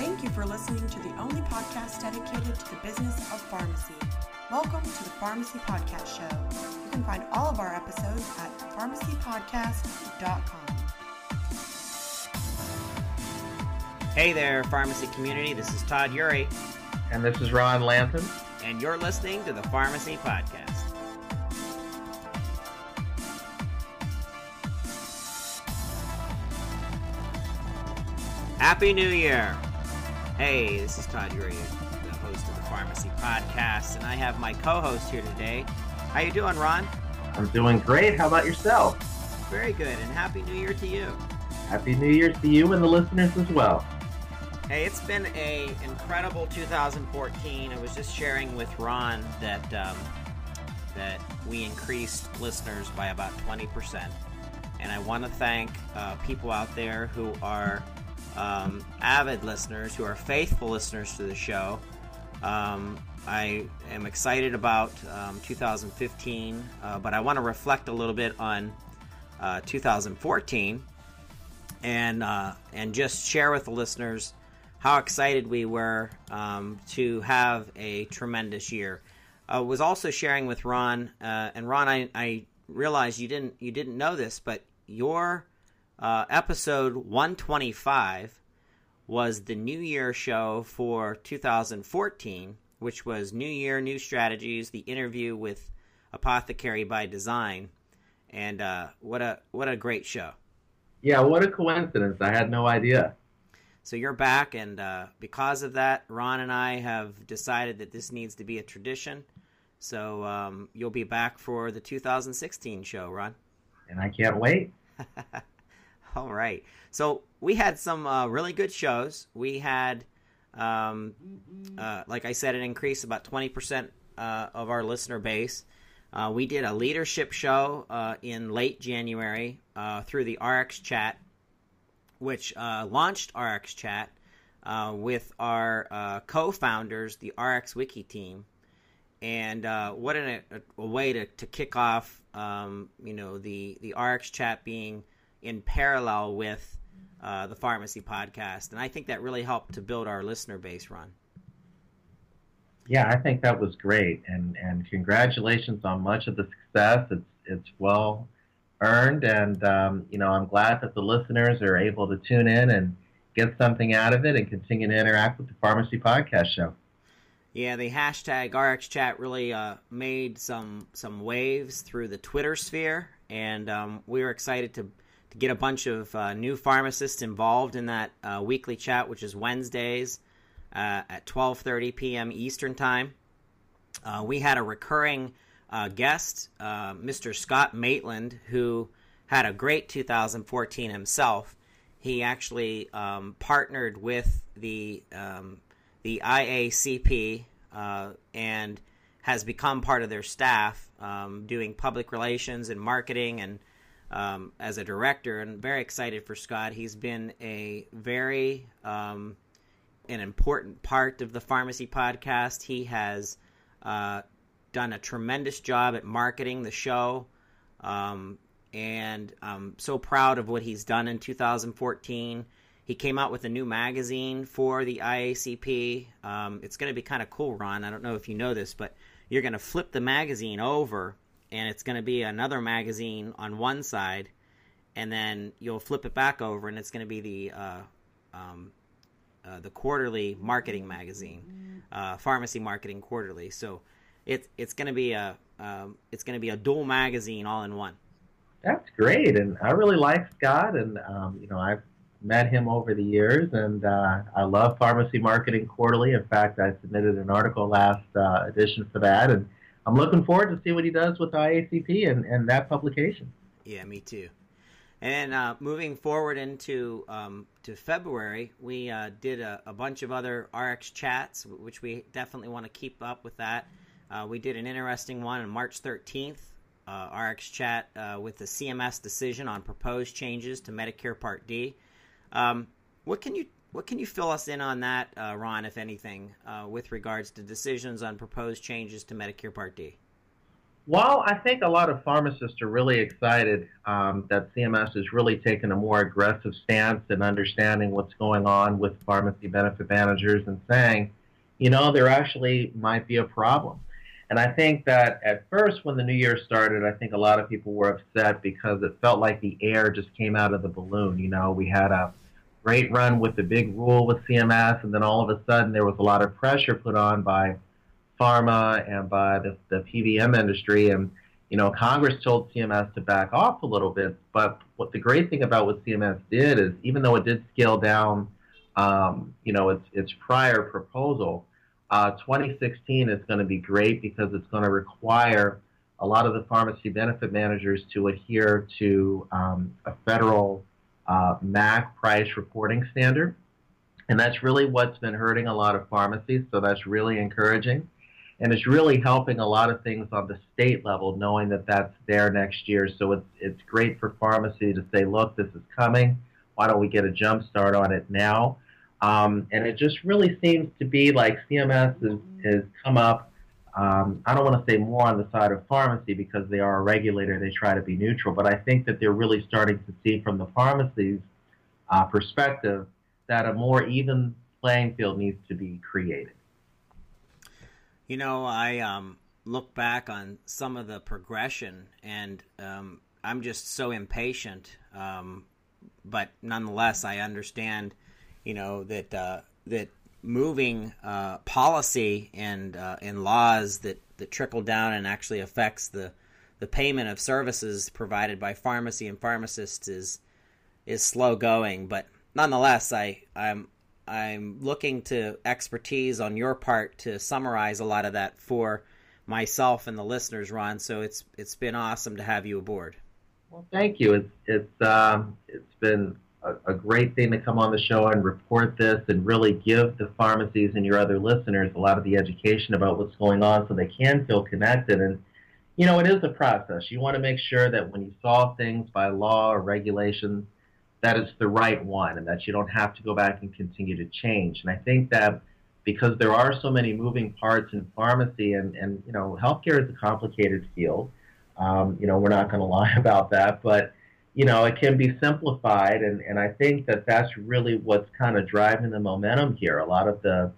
Thank you for listening to the only podcast dedicated to the business of pharmacy. Welcome to the Pharmacy Podcast Show. You can find all of our episodes at pharmacypodcast.com. Hey there, pharmacy community. This is Todd Eury, And this is Ron Lanton. and you're listening to the Pharmacy Podcast. Happy New Year! Hey, this is Todd Eury, the host of the Pharmacy Podcast, and I have my co-host here today. How you doing, Ron? I'm doing great. How about yourself? Very good, and Happy New Year to you. Happy New Year to you and the listeners as well. Hey, it's been a incredible 2014. I was just sharing with Ron that um, that we increased listeners by about 20%, and I want to thank uh, people out there who are um, avid listeners, who are faithful listeners to the show. Um, I am excited about um, 2015, uh, but I want to reflect a little bit on uh, 2014 and uh, and just share with the listeners how excited we were um, to have a tremendous year. I was also sharing with Ron, uh, and Ron, I, I realized you didn't you didn't know this, but your uh, episode 125 was the New Year show for 2014, which was New Year, New Strategies, the interview with Apothecary by Design, and uh, what a what a great show. Yeah, what a coincidence. I had no idea. So you're back, and uh, because of that, Ron and I have decided that this needs to be a tradition. So um, you'll be back for the 2016 show, Ron. And I can't wait. All right. So we had some uh, really good shows. We had, um, uh, like I said, an increase about 20% uh, of our listener base. Uh, we did a leadership show uh, in late January uh, through the RX chat, which launched RX chat with our uh, co-founders, the RX Wiki team, and what an, a, a way to, to kick off, um, you know, the the RX chat being in parallel with uh, the pharmacy podcast, and I think that really helped to build our listener base. Ron. Yeah, I think that was great, and and congratulations on much of the success. It's it's well earned, and um, you know I'm glad that the listeners are able to tune in and get something out of it and continue to interact with the Pharmacy Podcast Show. Yeah, the hashtag RxChat really uh, made some some waves through the Twitter sphere, and um, we were excited to to get a bunch of uh, new pharmacists involved in that uh, weekly chat, which is Wednesdays uh, at 12:30 p.m. Eastern Time. Uh, we had a recurring uh, guest, uh, Mr. Scot Maitland, who had a great 2014 himself. He actually um, partnered with the um, the IACP and has become part of their staff, um, doing public relations and marketing and um, as a director. And very excited for Scot. He's been a very um, an important part of the pharmacy podcast. He has uh, done a tremendous job at marketing the show. Um, and I'm so proud of what he's done in 2014. He came out with a new magazine for the IACP. Um, it's going to be kind of cool, Ron. I don't know if you know this, but you're going to flip the magazine over, and it's going to be another magazine on one side, and then you'll flip it back over, and it's going to be the uh, um, uh, the quarterly marketing magazine, uh, Pharmacy Marketing Quarterly. So it's it's going to be a um, it's going to be a dual magazine all in one. That's great, and I really like Scot, and um, you know I've met him over the years, and uh, I love Pharmacy Marketing Quarterly. In fact, I submitted an article last uh, edition for that, and I'm looking forward to see what he does with IACP and, and that publication. Yeah, me too. And uh, moving forward into um, to February, we uh, did a, a, bunch of other RX chats, which we definitely want to keep up with that. Uh, we did an interesting one on March 13th, uh, RX chat uh, with the CMS decision on proposed changes to Medicare Part D. Um, what can you what can you fill us in on that, uh, Ron, if anything, with regards to decisions on proposed changes to Medicare Part D? Well, I think a lot of pharmacists are really excited um, that CMS has really taken a more aggressive stance in understanding what's going on with pharmacy benefit managers and saying, you know, there actually might be a problem. And I think that at first, when the new year started, I think a lot of people were upset because it felt like the air just came out of the balloon. You know, we had a great run with the big rule with CMS, and then all of a sudden there was a lot of pressure put on by pharma and by the, the PBM industry. And, you know, Congress told CMS to back off a little bit. But what the great thing about what CMS did is, even though it did scale down, um, you know, its, its prior proposal, uh, 2016 is going to be great because it's going to require a lot of the pharmacy benefit managers to adhere to um, a federal uh, MAC price reporting standard. And that's really what's been hurting a lot of pharmacies, so that's really encouraging. And it's really helping a lot of things on the state level, knowing that that's there next year. So it's, it's great for pharmacy to say, look, this is coming. Why don't we get a jump start on it now? Um, and it just really seems to be like CMS has, has come up um, I don't want to say more on the side of pharmacy because they are a regulator, they try to be neutral, but I think that they're really starting to see from the pharmacy's uh, perspective that a more even playing field needs to be created. You know, I um, look back on some of the progression, and um, I'm just so impatient. Um, but nonetheless, I understand, you know, that uh, that moving uh, policy and uh, and laws that, that trickle down and actually affects the the payment of services provided by pharmacy and pharmacists is is slow going. But nonetheless, I I'm I'm looking to expertise on your part to summarize a lot of that for myself and the listeners, Ron. So it's it's been awesome to have you aboard. Well, thank you. It's it's um, it's been a, great thing to come on the show and report this and really give the pharmacies and your other listeners a lot of the education about what's going on so they can feel connected. And, you know, it is a process. You want to make sure that when you solve things by law or regulations, that it's the right one and that you don't have to go back and continue to change. And I think that because there are so many moving parts in pharmacy and, and you know, healthcare is a complicated field. Um, you know, we're not going to lie about that, but you know, it can be simplified, and, and I think that that's really what's kind of driving the momentum here. A lot of the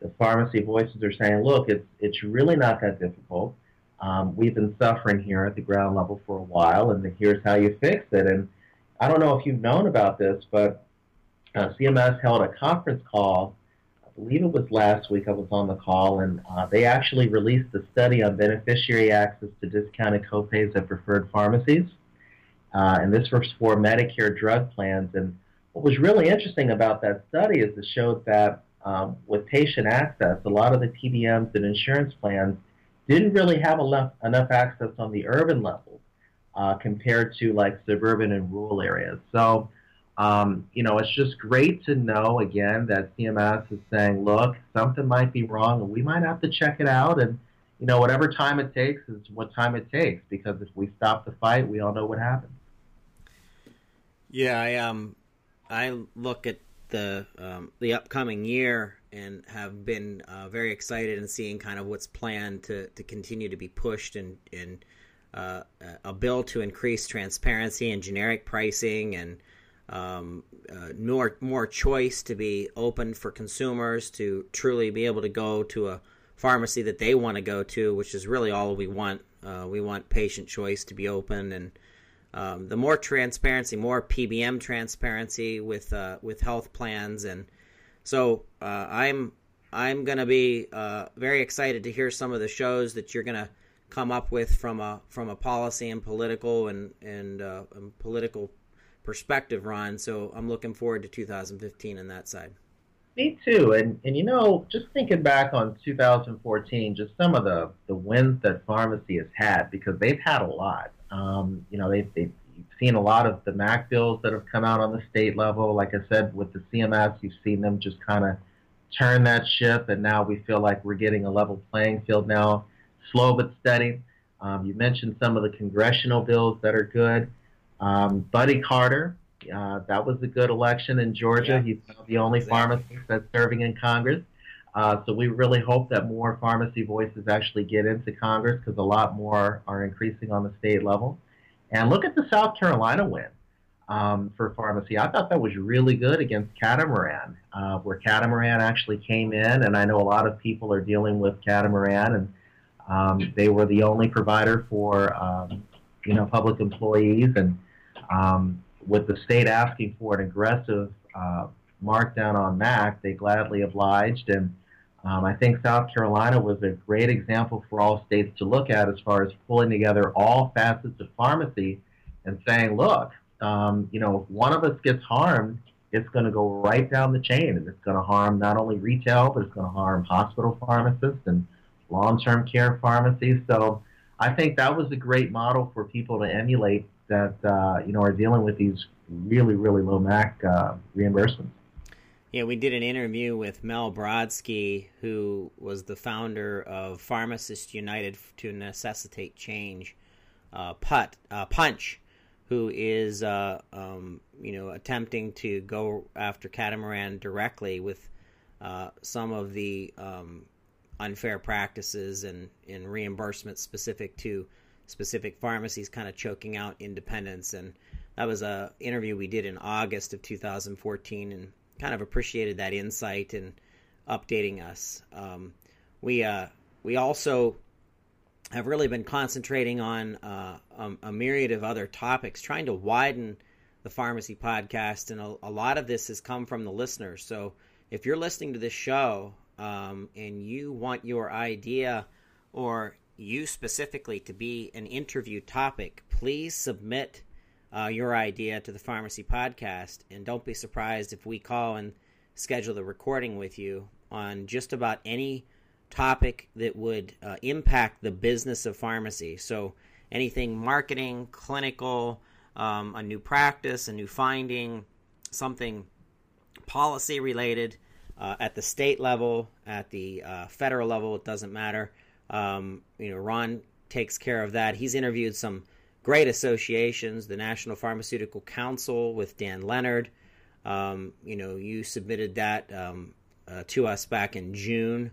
the pharmacy voices are saying, look, it's it's really not that difficult. Um, we've been suffering here at the ground level for a while, and here's how you fix it. And I don't know if you've known about this, but uh, CMS held a conference call. I believe it was last week. I was on the call, and uh, they actually released a study on beneficiary access to discounted copays at preferred pharmacies uh, and this was for Medicare drug plans. And what was really interesting about that study is it showed that um, with patient access, a lot of the PBMs and insurance plans didn't really have enough, enough access on the urban level uh, compared to like suburban and rural areas. So, um, you know, it's just great to know again that CMS is saying, look, something might be wrong and we might have to check it out. And, you know, whatever time it takes is what time it takes because if we stop the fight, we all know what happens. Yeah, I um, I look at the um, the upcoming year and have been uh, very excited in seeing kind of what's planned to, to continue to be pushed and in uh, a bill to increase transparency and generic pricing and um, uh, more more choice to be open for consumers to truly be able to go to a pharmacy that they want to go to, which is really all we want. Uh, we want patient choice to be open and um, the more transparency, more PBM transparency with uh, with health plans, and so uh, I'm I'm to be uh, very excited to hear some of the shows that you're to come up with from a from a policy and political and and, uh, and political perspective, Ron. So I'm looking forward to 2015 on that side. Me too, and and you know, just thinking back on 2014, just some of the the wins that pharmacy has had because they've had a lot. Um, you know, they've, they've seen a lot of the MAC bills that have come out on the state level. Like I said, with the CMS, you've seen them just kind of turn that ship, and now we feel like we're getting a level playing field now, slow but steady. Um, you mentioned some of the congressional bills that are good. Um, Buddy Carter, uh, that was a good election in Georgia. Yeah. He's the only exactly. pharmacist that's serving in Congress. Uh, so we really hope that more pharmacy voices actually get into Congress because a lot more are increasing on the state level. And look at the South Carolina win um, for pharmacy. I thought that was really good against Catamaran, uh, where Catamaran actually came in, and I know a lot of people are dealing with Catamaran, and um, they were the only provider for um, you know public employees, and um, with the state asking for an aggressive uh, markdown on MAC, they gladly obliged, and um, I think South Carolina was a great example for all states to look at as far as pulling together all facets of pharmacy and saying, look, um, you know, if one of us gets harmed, it's going to go right down the chain, and it's going to harm not only retail, but it's going to harm hospital pharmacists and long-term care pharmacies. So I think that was a great model for people to emulate that, uh, you know, are dealing with these really, really low MAC uh, reimbursements. Yeah, we did an interview with Mel Brodsky, who was the founder of Pharmacists United to Necessitate Change, uh, Put, uh, Punch, who is uh, um, you know attempting to go after Catamaran directly with uh, some of the um, unfair practices and, and reimbursement specific to specific pharmacies, kind of choking out independence. And that was a interview we did in August of 2014, and kind of appreciated that insight and updating us. Um, we uh, we also have really been concentrating on uh, a, a, myriad of other topics, trying to widen the pharmacy podcast, and a, a, lot of this has come from the listeners. So if you're listening to this show um, and you want your idea or you specifically to be an interview topic, please submit uh, your idea to the pharmacy podcast, and don't be surprised if we call and schedule the recording with you on just about any topic that would uh, impact the business of pharmacy. So, anything marketing, clinical, um, a new practice, a new finding, something policy related uh, at the state level, at the uh, federal level, it doesn't matter. Um, you know, Ron takes care of that. He's interviewed some great associations, the National Pharmaceutical Council with Dan Leonard. Um, you know, you submitted that um, uh, to us back in June.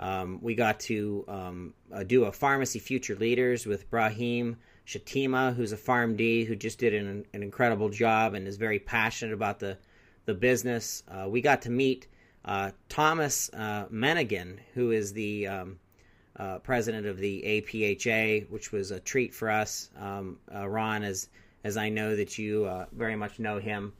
Um, we got to um, uh, do a pharmacy future leaders with Brahim Shatima, who's a PharmD who just did an, an incredible job and is very passionate about the the business. Uh, we got to meet uh, Thomas uh, Menighan, who is the um, uh, president of the APHA, which was a treat for us. Um, uh, Ron, as as I know that you very much know him,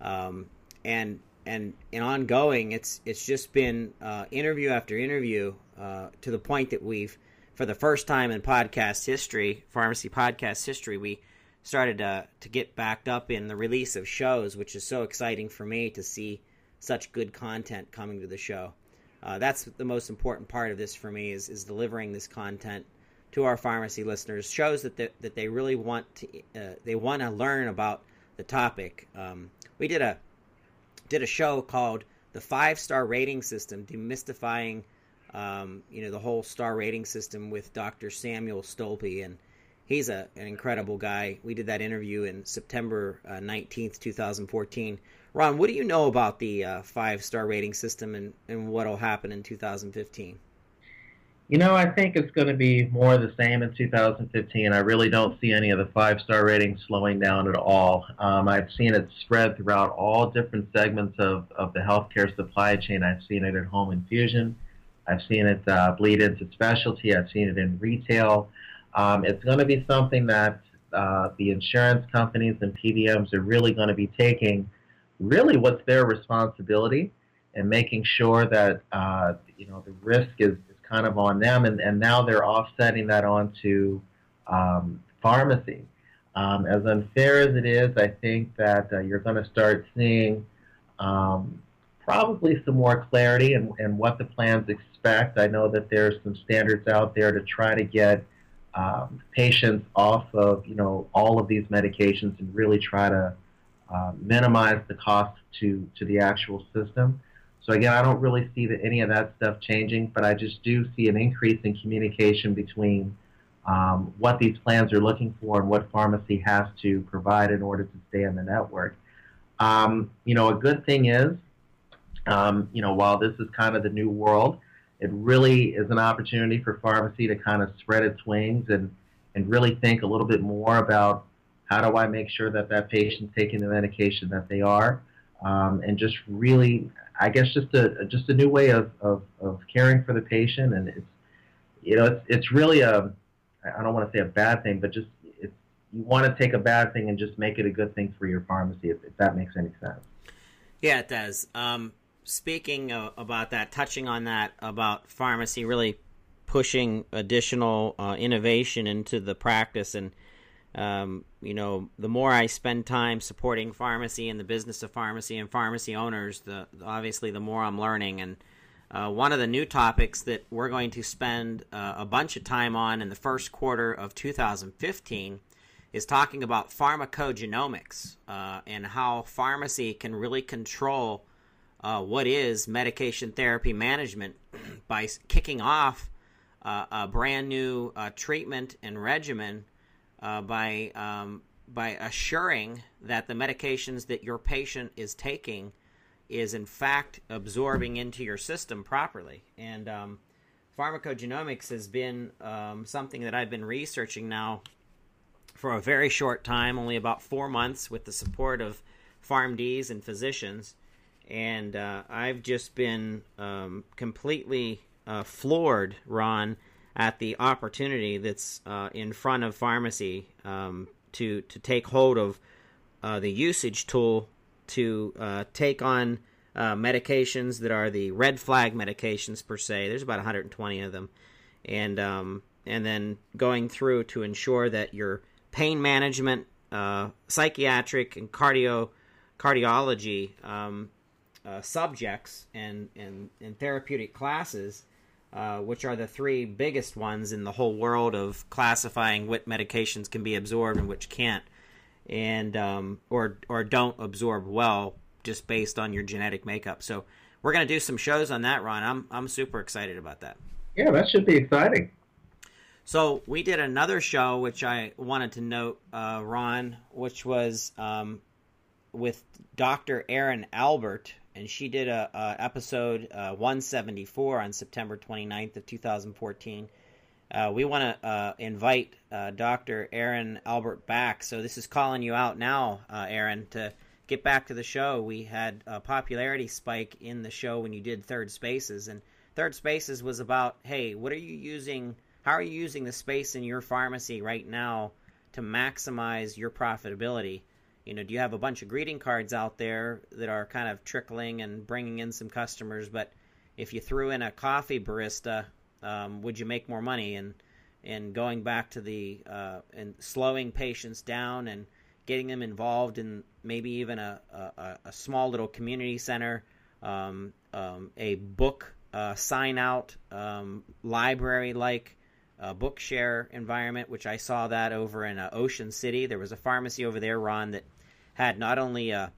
um, and and and ongoing, it's it's just been uh, interview after interview uh, to the point that we've, for the first time in podcast history, pharmacy podcast history, we started to to get backed up in the release of shows, which is so exciting for me to see such good content coming to the show. Uh, that's the most important part of this for me is is delivering this content to our pharmacy listeners. Shows that they, that they really want to uh, they want to learn about the topic. Um, we did a did a show called the five star rating system, demystifying, um, you know, the whole star rating system with Dr. Samuel Stolpe, and he's a, an incredible guy. We did that interview in September uh, nineteenth, two thousand fourteen. Ron, what do you know about the uh, five star rating system and, and what will happen in two thousand fifteen? You know, I think it's going to be more the same in 2015. I really don't see any of the five-star ratings slowing down at all. Um, I've seen it spread throughout all different segments of, of the healthcare supply chain. I've seen it at home infusion. I've seen it uh, bleed into specialty. I've seen it in retail. Um, it's going to be something that uh, the insurance companies and PBMs are really going to be taking really what's their responsibility and making sure that uh, you know the risk is kind of on them, and, and now they're offsetting that onto um, pharmacy. Um, as unfair as it is, I think that uh, you're going to start seeing um, probably some more clarity and, in what the plans expect. I know that there's some standards out there to try to get um, patients off of you know all of these medications and really try to uh, minimize the cost to to the actual system. So again, I don't really see that any of that stuff changing, but I just do see an increase in communication between um, what these plans are looking for and what pharmacy has to provide in order to stay in the network. Um, you know, a good thing is um, you know, while this is kind of the new world, it really is an opportunity for pharmacy to kind of spread its wings and, and really think a little bit more about how do I make sure that that patient's taking the medication that they are, um, and just really, I guess, just a just a new way of, of, of caring for the patient. And it's, you know, it's it's really a, I don't want to say a bad thing, but just it's you want to take a bad thing and just make it a good thing for your pharmacy, if, if that makes any sense. Yeah, it does. Um, speaking uh, about that, touching on that about pharmacy really pushing additional uh, innovation into the practice and um, you know the more i spend time supporting pharmacy and the business of pharmacy and pharmacy owners the obviously the more i'm learning. And uh, one of the new topics that we're going to spend uh, a bunch of time on in the first quarter of 2015 is talking about pharmacogenomics uh, and how pharmacy can really control uh, what is medication therapy management by kicking off uh, a brand new uh, treatment and regimen uh, by um, by assuring that the medications that your patient is taking is in fact absorbing into your system properly. And um, pharmacogenomics has been um, something that I've been researching now for a very short time, only about four months, with the support of PharmDs and physicians and uh, I've just been um, completely uh, floored, Ron, at the opportunity that's uh, in front of pharmacy um, to to take hold of uh, the usage tool to uh, take on uh, medications that are the red flag medications per se. There's about 120 of them, and um, and then going through to ensure that your pain management, psychiatric, and cardio cardiology um, uh, subjects and, and, and therapeutic classes, uh, which are the three biggest ones in the whole world of classifying what medications can be absorbed and which can't, and um, or or don't absorb well just based on your genetic makeup. So we're going to do some shows on that, Ron. I'm I'm super excited about that. Yeah, that should be exciting. So we did another show, which I wanted to note, uh, Ron, which was um, with Dr. Erin Albert, and she did a, a episode uh, 174 on September 29th of 2014. Uh, we want to uh, invite uh, Dr. Erin Albert back. So this is calling you out now, uh, Erin, to get back to the show. We had a popularity spike in the show when you did Third Spaces, and Third Spaces was about, hey, what are you using? How are you using the space in your pharmacy right now to maximize your profitability? You know, do you have a bunch of greeting cards out there that are kind of trickling and bringing in some customers? But if you threw in a coffee barista, um, would you make more money? And and going back to the uh, and slowing patients down and getting them involved in maybe even a, a, a small little community center, um, um, a book uh, sign out um, library like uh, bookshare environment, which I saw that over in uh, Ocean City. There was a pharmacy over there, Ron, that had not only a,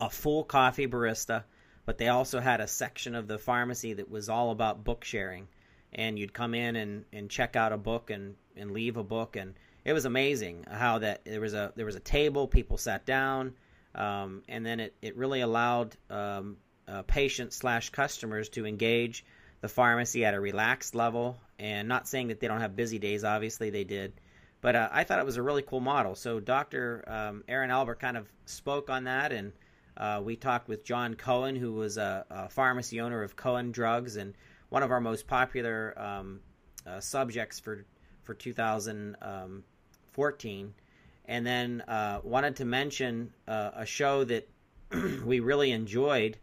a full coffee barista, but they also had a section of the pharmacy that was all about book sharing. And you'd come in and, and check out a book and, and leave a book, and it was amazing how that there was a there was a table, people sat down, um, and then it, it really allowed um, uh, patients slash customers to engage the pharmacy at a relaxed level. And not saying that they don't have busy days, obviously they did, but uh, I thought it was a really cool model. So Dr. Um, Erin Albert kind of spoke on that, and uh, we talked with John Cohen, who was a, a, pharmacy owner of Cohen Drugs, and one of our most popular um, uh, subjects for for 2014. And then uh, wanted to mention uh, a show that we really enjoyed,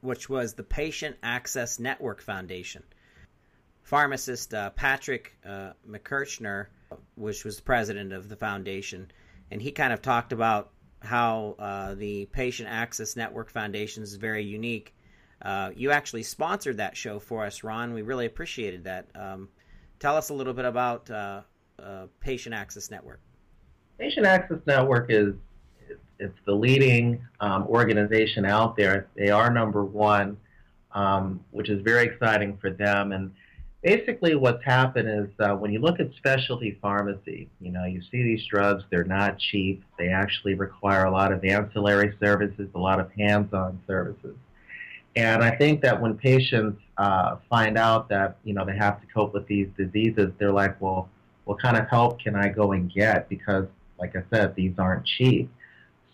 which was the Patient Access Network Foundation. Pharmacist uh, Patrick McKirchner which was the president of the foundation, and he kind of talked about how uh, the Patient Access Network Foundation is very unique. Uh, you actually sponsored that show for us, Ron. We really appreciated that. Um, tell us a little bit about uh, uh Patient Access Network. Patient Access Network is it's the leading um, organization out there. They are number one, um, which is very exciting for them. And basically what's happened is uh, when you look at specialty pharmacy, you know, you see these drugs, they're not cheap. They actually require a lot of ancillary services, a lot of hands-on services. And I think that when patients uh, find out that you know they have to cope with these diseases, they're like, well, what kind of help can I go and get? Because, like I said, these aren't cheap.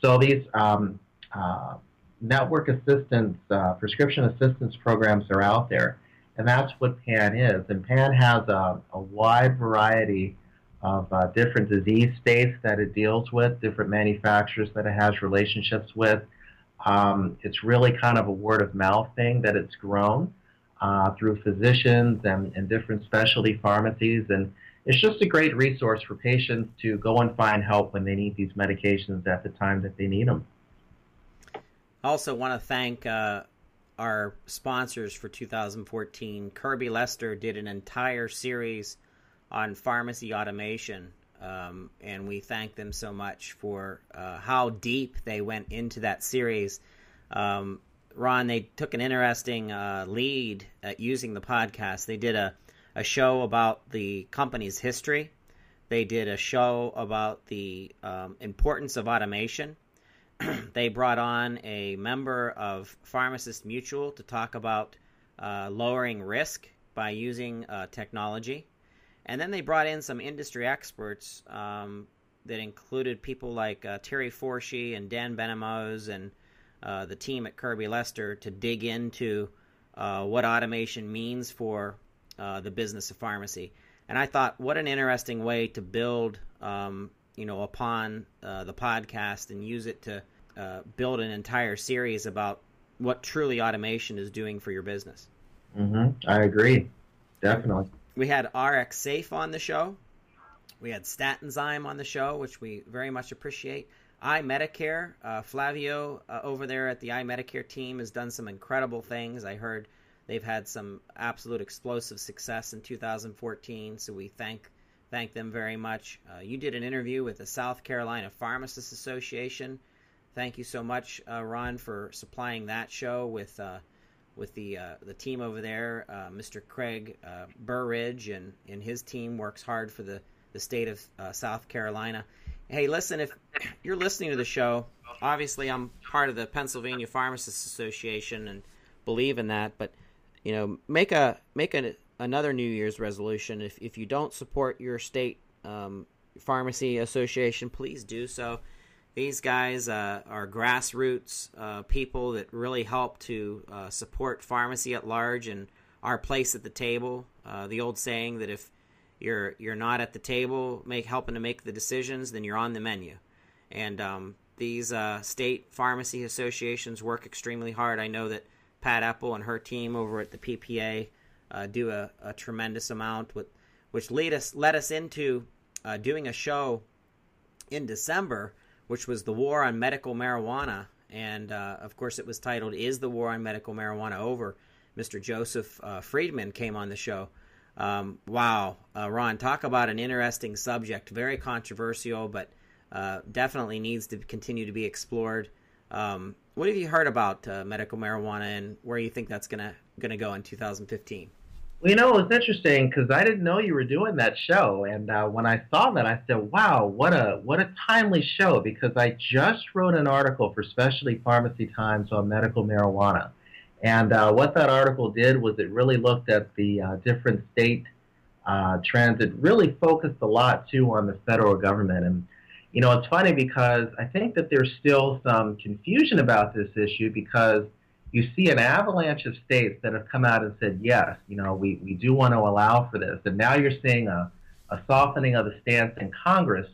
So these um, uh, network assistance, uh, prescription assistance programs are out there, and that's what PAN is. And PAN has a, a wide variety of uh, different disease states that it deals with, different manufacturers that it has relationships with. Um, it's really kind of a word of mouth thing that it's grown uh, through physicians and, and different specialty pharmacies. And it's just a great resource for patients to go and find help when they need these medications at the time that they need them. I also, want to thank uh, our sponsors for 2014. Kirby Lester did an entire series on pharmacy automation, um, and we thank them so much for uh, how deep they went into that series. Um, Ron, they took an interesting uh, lead at using the podcast. They did a, a show about the company's history. They did a show about the um, importance of automation. they brought on a member of Pharmacist Mutual to talk about uh, lowering risk by using uh, technology. And then they brought in some industry experts um, that included people like uh, Terry Forshee and Dan Benamos and uh, the team at Kirby Lester to dig into uh, what automation means for uh, the business of pharmacy. And I thought, what an interesting way to build, um, you know, upon the podcast and use it to uh, build an entire series about what truly automation is doing for your business. Mm-hmm. I agree, definitely we had RxSafe on the show. We had Statinzyme on the show, which we very much appreciate. iMedicare, uh, Flavio uh, over there at the iMedicare team has done some incredible things. I heard they've had some absolute explosive success in 2014, so we thank thank them very much. Uh, you did an interview with the South Carolina Pharmacists Association. Thank you so much, uh, Ron, for supplying that show with uh, with the uh, the team over there. Uh, Mr. Craig uh, Burridge and, and his team works hard for the, the state of South Carolina. Hey, listen, if you're listening to the show, obviously I'm part of the Pennsylvania Pharmacists Association and believe in that, but you know, make a make a, another New Year's resolution. If if you don't support your state um, pharmacy association, please do so. These guys uh, are grassroots uh, people that really help to uh, support pharmacy at large and our place at the table. Uh, the old saying that if you're you're not at the table, make helping to make the decisions, then you're on the menu. And um, these uh, state pharmacy associations work extremely hard. I know that Pat Epple and her team over at the PPA uh, do a, a, tremendous amount, with, which lead us led us into doing a show in December which was the war on medical marijuana. And uh, of course, it was titled "Is the War on Medical Marijuana Over?" Mr. Joseph uh, Friedman came on the show. Um, wow, uh, Ron, talk about an interesting subject. Very controversial, but uh, definitely needs to continue to be explored. Um, what have you heard about uh, medical marijuana and where you think that's gonna gonna go in 2015? Well, you know, it was interesting because I didn't know you were doing that show, and uh, when I saw that, I said, "Wow, what a what a timely show!" Because I just wrote an article for Specialty Pharmacy Times on medical marijuana, and uh, what that article did was it really looked at the uh, different state uh, trends. It really focused a lot too on the federal government, and you know, it's funny because I think that there's still some confusion about this issue because you see an avalanche of states that have come out and said, yes, you know, we, we do want to allow for this. And now you're seeing a, a softening of the stance in Congress,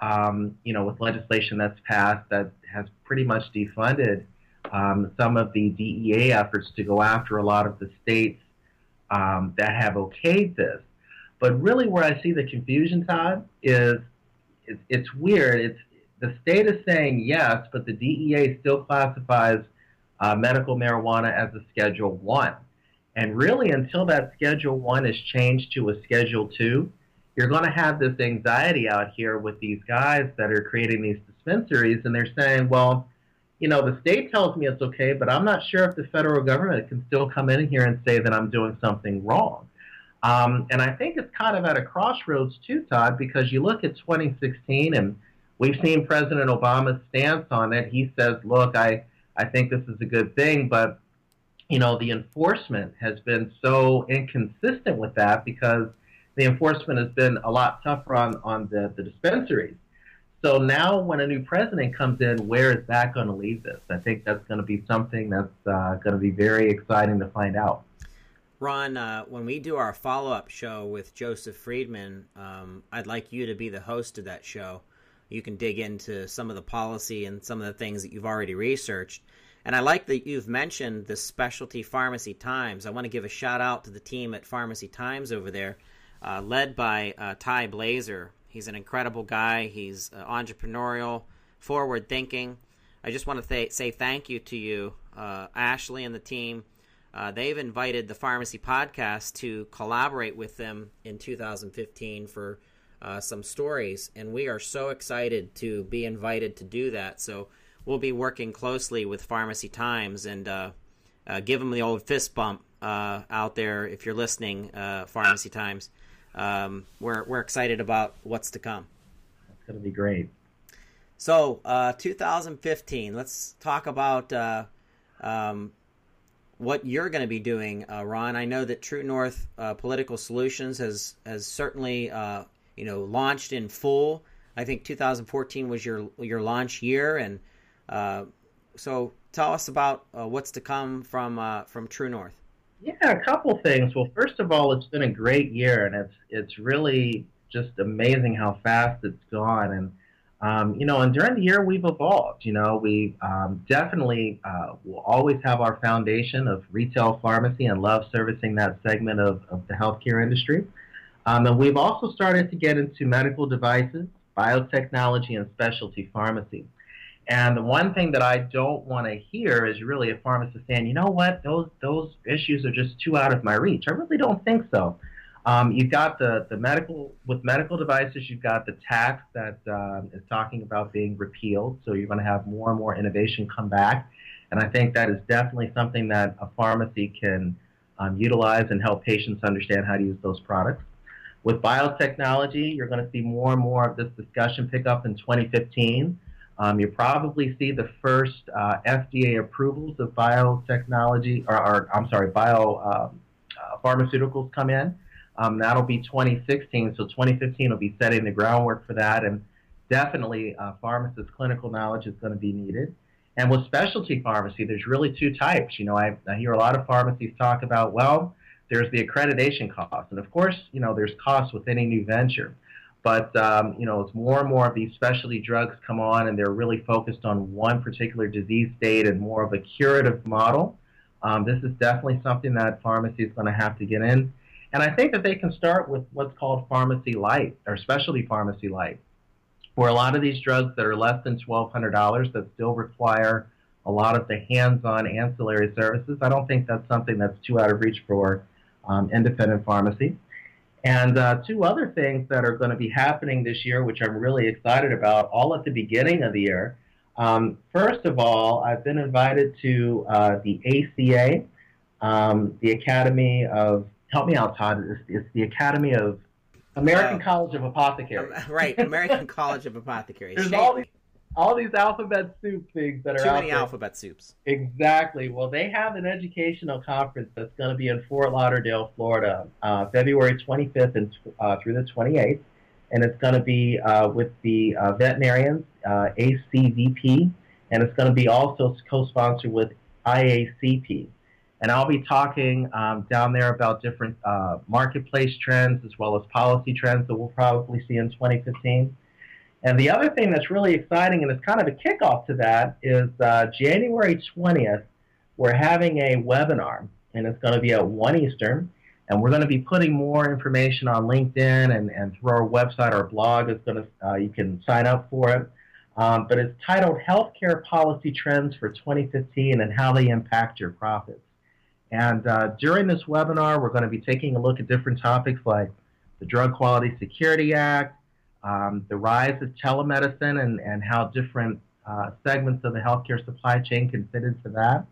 um, you know, with legislation that's passed that has pretty much defunded um, some of the DEA efforts to go after a lot of the states um, that have okayed this. But really, where I see the confusion, Todd, is it's, it's weird. It's the state is saying yes, but the DEA still classifies uh, medical marijuana as a Schedule One. And really, until that Schedule One is changed to a Schedule Two, you're going to have this anxiety out here with these guys that are creating these dispensaries, and they're saying, well, you know, the state tells me it's okay, but I'm not sure if the federal government can still come in here and say that I'm doing something wrong. Um, and I think it's kind of at a crossroads too, Todd, because you look at 2016 and we've seen President Obama's stance on it. He says, look, I, I think this is a good thing, but you know, the enforcement has been so inconsistent with that because the enforcement has been a lot tougher on, on the, the dispensaries. So now, when a new president comes in, where is that going to leave this? I think that's going to be something that's uh, going to be very exciting to find out. Ron, uh, when we do our follow up show with Joseph Friedman, um, I'd like you to be the host of that show. You can dig into some of the policy and some of the things that you've already researched. And I like that you've mentioned the Specialty Pharmacy Times. I want to give a shout out to the team at Pharmacy Times over there, uh, led by uh, Ty Blazer. He's an incredible guy. He's uh, entrepreneurial, forward thinking. I just want to th- say thank you to you, uh, Ashley, and the team. Uh, they've invited the Pharmacy Podcast to collaborate with them in 2015 for uh, some stories, and we are so excited to be invited to do that. So we'll be working closely with Pharmacy Times and uh, uh, give them the old fist bump uh, out there if you're listening, uh, Pharmacy Times. Um, we're we're excited about what's to come. It's going to be great. So, uh, 2015. Let's talk about uh, um, what you're going to be doing, Ron. I know that True North Political Solutions has has certainly you know launched in full. I think 2014 was your your launch year, and uh, so tell us about uh, what's to come from uh, from True North. Yeah, a couple things. Well, first of all, it's been a great year, and it's it's really just amazing how fast it's gone. And um, you know, and during the year we've evolved. You know, we um, definitely uh, will always have our foundation of retail pharmacy and love servicing that segment of, of the healthcare industry. Um, and we've also started to get into medical devices, biotechnology, and specialty pharmacy. And the one thing that I don't want to hear is really a pharmacist saying, you know what, those those issues are just too out of my reach. I really don't think so. Um, you've got the, the medical with medical devices. You've got the tax that uh, is talking about being repealed. So you're going to have more and more innovation come back, and I think that is definitely something that a pharmacy can um, utilize and help patients understand how to use those products. With biotechnology, you're going to see more and more of this discussion pick up in 2015. Um, you probably see the first uh, FDA approvals of biotechnology, or, or I'm sorry, bio uh, uh, pharmaceuticals come in. Um, that'll be 2016, so 2015 will be setting the groundwork for that, and definitely uh, pharmacist clinical knowledge is going to be needed. And with specialty pharmacy, there's really two types. You know, I, I hear a lot of pharmacies talk about, well, there's the accreditation cost, and of course, you know, there's costs with any new venture. But um, you know, as more and more of these specialty drugs come on, and they're really focused on one particular disease state and more of a curative model, um, this is definitely something that pharmacy is going to have to get in. And I think that they can start with what's called pharmacy light or specialty pharmacy light, where a lot of these drugs that are less than $1,200 that still require a lot of the hands-on ancillary services. I don't think that's something that's too out of reach for um, independent pharmacy. And uh, two other things that are going to be happening this year, which I'm really excited about, all at the beginning of the year. Um, first of all, I've been invited to uh, the ACA, um, the Academy of, help me out, Todd, it's, it's the Academy of American uh, College of Apothecaries. right, American College of Apothecaries. There's all these all these alphabet soup things that are too many alphabet soups. Exactly. Well, they have an educational conference that's going to be in Fort Lauderdale, Florida, uh, February 25th and uh, through the 28th, and it's going to be uh, with the uh, veterinarians, uh, ACVP, and it's going to be also co-sponsored with IACP. And I'll be talking um, down there about different uh, marketplace trends as well as policy trends that we'll probably see in 2015. And the other thing that's really exciting, and it's kind of a kickoff to that, is uh, January 20th, we're having a webinar, and it's going to be at 1 Eastern. And we're going to be putting more information on LinkedIn and, and through our website, our blog is going to, uh, you can sign up for it. Um, but it's titled Healthcare Policy Trends for 2015 and How They Impact Your Profits. And uh, during this webinar, we're going to be taking a look at different topics like the Drug Quality Security Act, um, the rise of telemedicine and, and how different uh, segments of the healthcare supply chain can fit into that,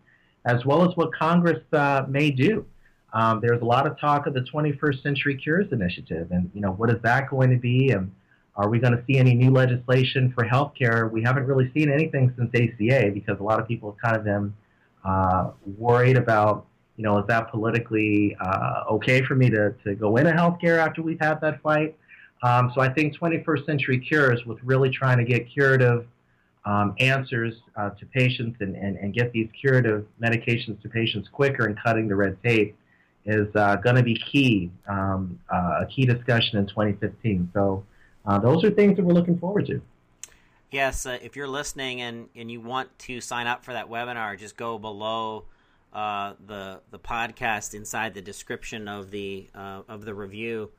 as well as what Congress uh, may do. Um, there's a lot of talk of the 21st Century Cures Initiative, and you know what is that going to be, and are we going to see any new legislation for healthcare? We haven't really seen anything since ACA because a lot of people have kind of been uh, worried about, you know, is that politically uh, okay for me to, to go into healthcare after we've had that fight? Um, so I think 21st Century Cures, with really trying to get curative um, answers uh, to patients and, and, and get these curative medications to patients quicker and cutting the red tape, is uh, going to be key, um, uh, a key discussion in 2015. So uh, those are things that we're looking forward to. Yes, uh, if you're listening and, and you want to sign up for that webinar, just go below uh, the the podcast inside the description of the of the review,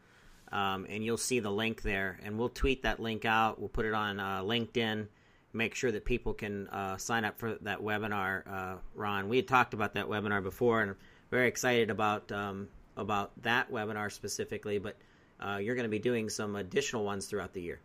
um, and you'll see the link there. And we'll tweet that link out. We'll put it on LinkedIn. Make sure that people can sign up for that webinar. Ron, we had talked about that webinar before, and I'm very excited about um, about that webinar specifically. But uh, you're going to be doing some additional ones throughout the year.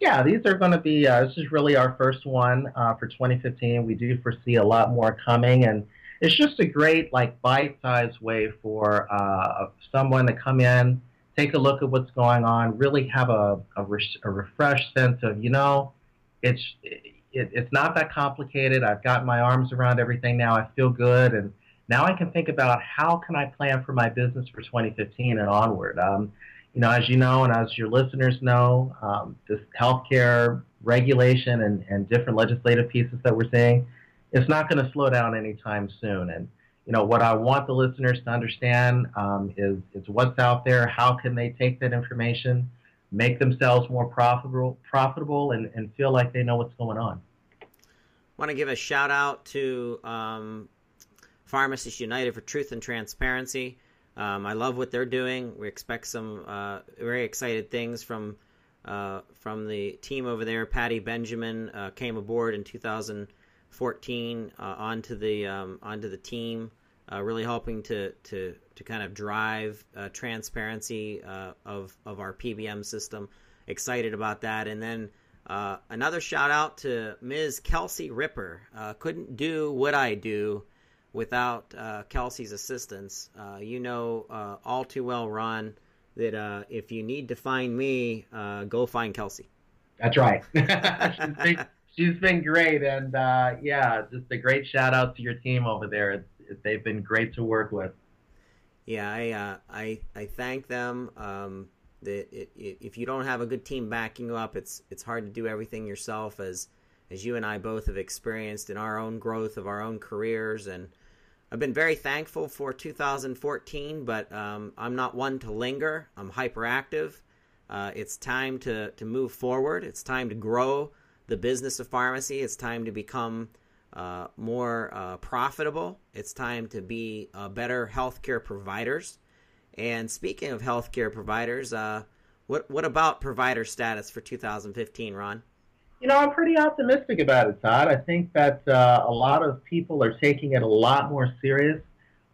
Yeah, these are going to be. Uh, this is really our first one uh, for 2015. We do foresee a lot more coming, and it's just a great like bite-sized way for uh, someone to come in, take a look at what's going on, really have a a, re- a refreshed sense of you know, it's it, it's not that complicated. I've got my arms around everything now. I feel good, and now I can think about how can I plan for my business for 2015 and onward. Um, you know, as you know, and as your listeners know, um, this healthcare regulation and, and different legislative pieces that we're seeing, it's not going to slow down anytime soon. And you know, what I want the listeners to understand um, is is what's out there. How can they take that information, make themselves more profitable, profitable, and, and feel like they know what's going on. I want to give a shout out to um, Pharmacists United for Truth and Transparency. Um, I love what they're doing. We expect some uh, very excited things from uh, from the team over there. Patty Benjamin uh, came aboard in 2014 uh, onto the um, onto the team, uh, really helping to to to kind of drive uh, transparency of of our PBM system. Excited about that, and then. another shout out to Ms. Kelsey Ripper. couldn't do what I do without uh, Kelsey's assistance. Uh, you know uh, all too well, Ron, that uh, if you need to find me, uh, go find Kelsey. That's right. she's, been, great, and uh, yeah, just a great shout out to your team over there. It's, it, they've been great to work with. Yeah, I I I thank them. Um, that it, it, if you don't have a good team backing you up, it's it's hard to do everything yourself as as you and I both have experienced in our own growth of our own careers and I've been very thankful for 2014, but um, I'm not one to linger. I'm hyperactive. Uh, it's time to, to move forward. It's time to grow the business of pharmacy. It's time to become uh, more uh, profitable. It's time to be uh, better healthcare providers. And speaking of healthcare providers, uh, what what about provider status for 2015, Ron? You know, I'm pretty optimistic about it, Todd. I think that uh, a lot of people are taking it a lot more serious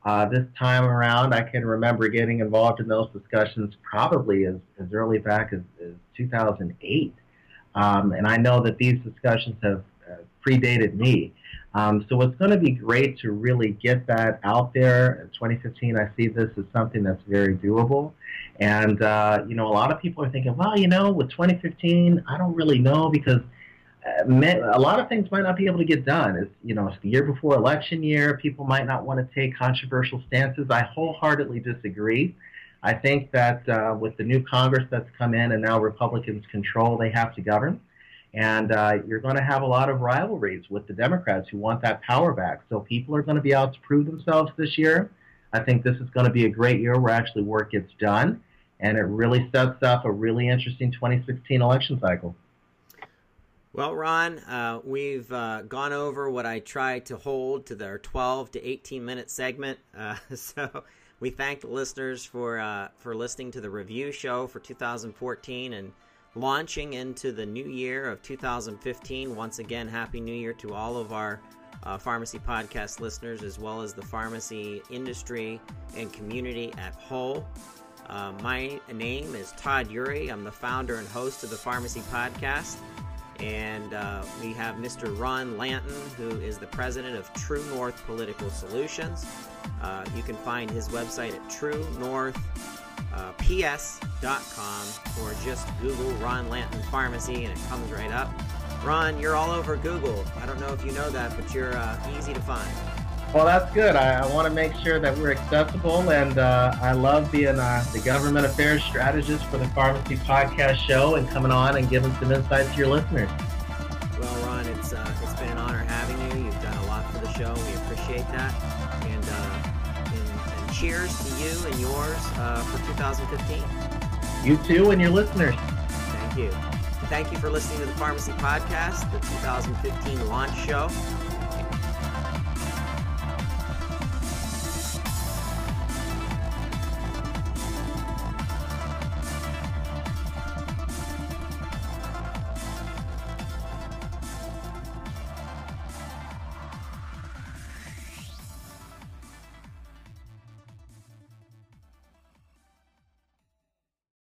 uh, this time around. I can remember getting involved in those discussions probably as, as early back as, as 2008. Um, and I know that these discussions have uh, predated me. Um, so it's going to be great to really get that out there. In 2015, I see this as something that's very doable. And, uh, you know, a lot of people are thinking, well, you know, with 2015, I don't really know because uh, a lot of things might not be able to get done. It's, you know, it's the year before election year. People might not want to take controversial stances. I wholeheartedly disagree. I think that uh, with the new Congress that's come in and now Republicans control, they have to govern. And uh, you're going to have a lot of rivalries with the Democrats who want that power back. So people are going to be out to prove themselves this year. I think this is going to be a great year where actually work gets done, and it really sets up a really interesting 2016 election cycle. Well, Ron, uh, we've uh, gone over what I tried to hold to their 12 to 18 minute segment. Uh, so we thank the listeners for uh, for listening to the review show for 2014 and launching into the new year of 2015. Once again, Happy New Year to all of our uh, pharmacy podcast listeners, as well as the pharmacy industry and community at whole. Uh, my name is Todd Eury. I'm the founder and host of the Pharmacy Podcast. And uh, we have Mr. Ron Lanton, who is the president of True North Political Solutions. Uh, you can find his website at True North uh, or just Google Ron Lanton Pharmacy and it comes right up. Ron, you're all over Google. I don't know if you know that, but you're uh, easy to find. Well, that's good. I, I want to make sure that we're accessible, and uh, I love being uh, the government affairs strategist for the Pharmacy Podcast Show and coming on and giving some insights to your listeners. Well, Ron, it's uh, it's been an honor having you. You've done a lot for the show. We appreciate that, and uh, and, and cheers to you and yours uh, for 2015. You too, and your listeners. Thank you. Thank you for listening to the Pharmacy Podcast, the 2015 launch show.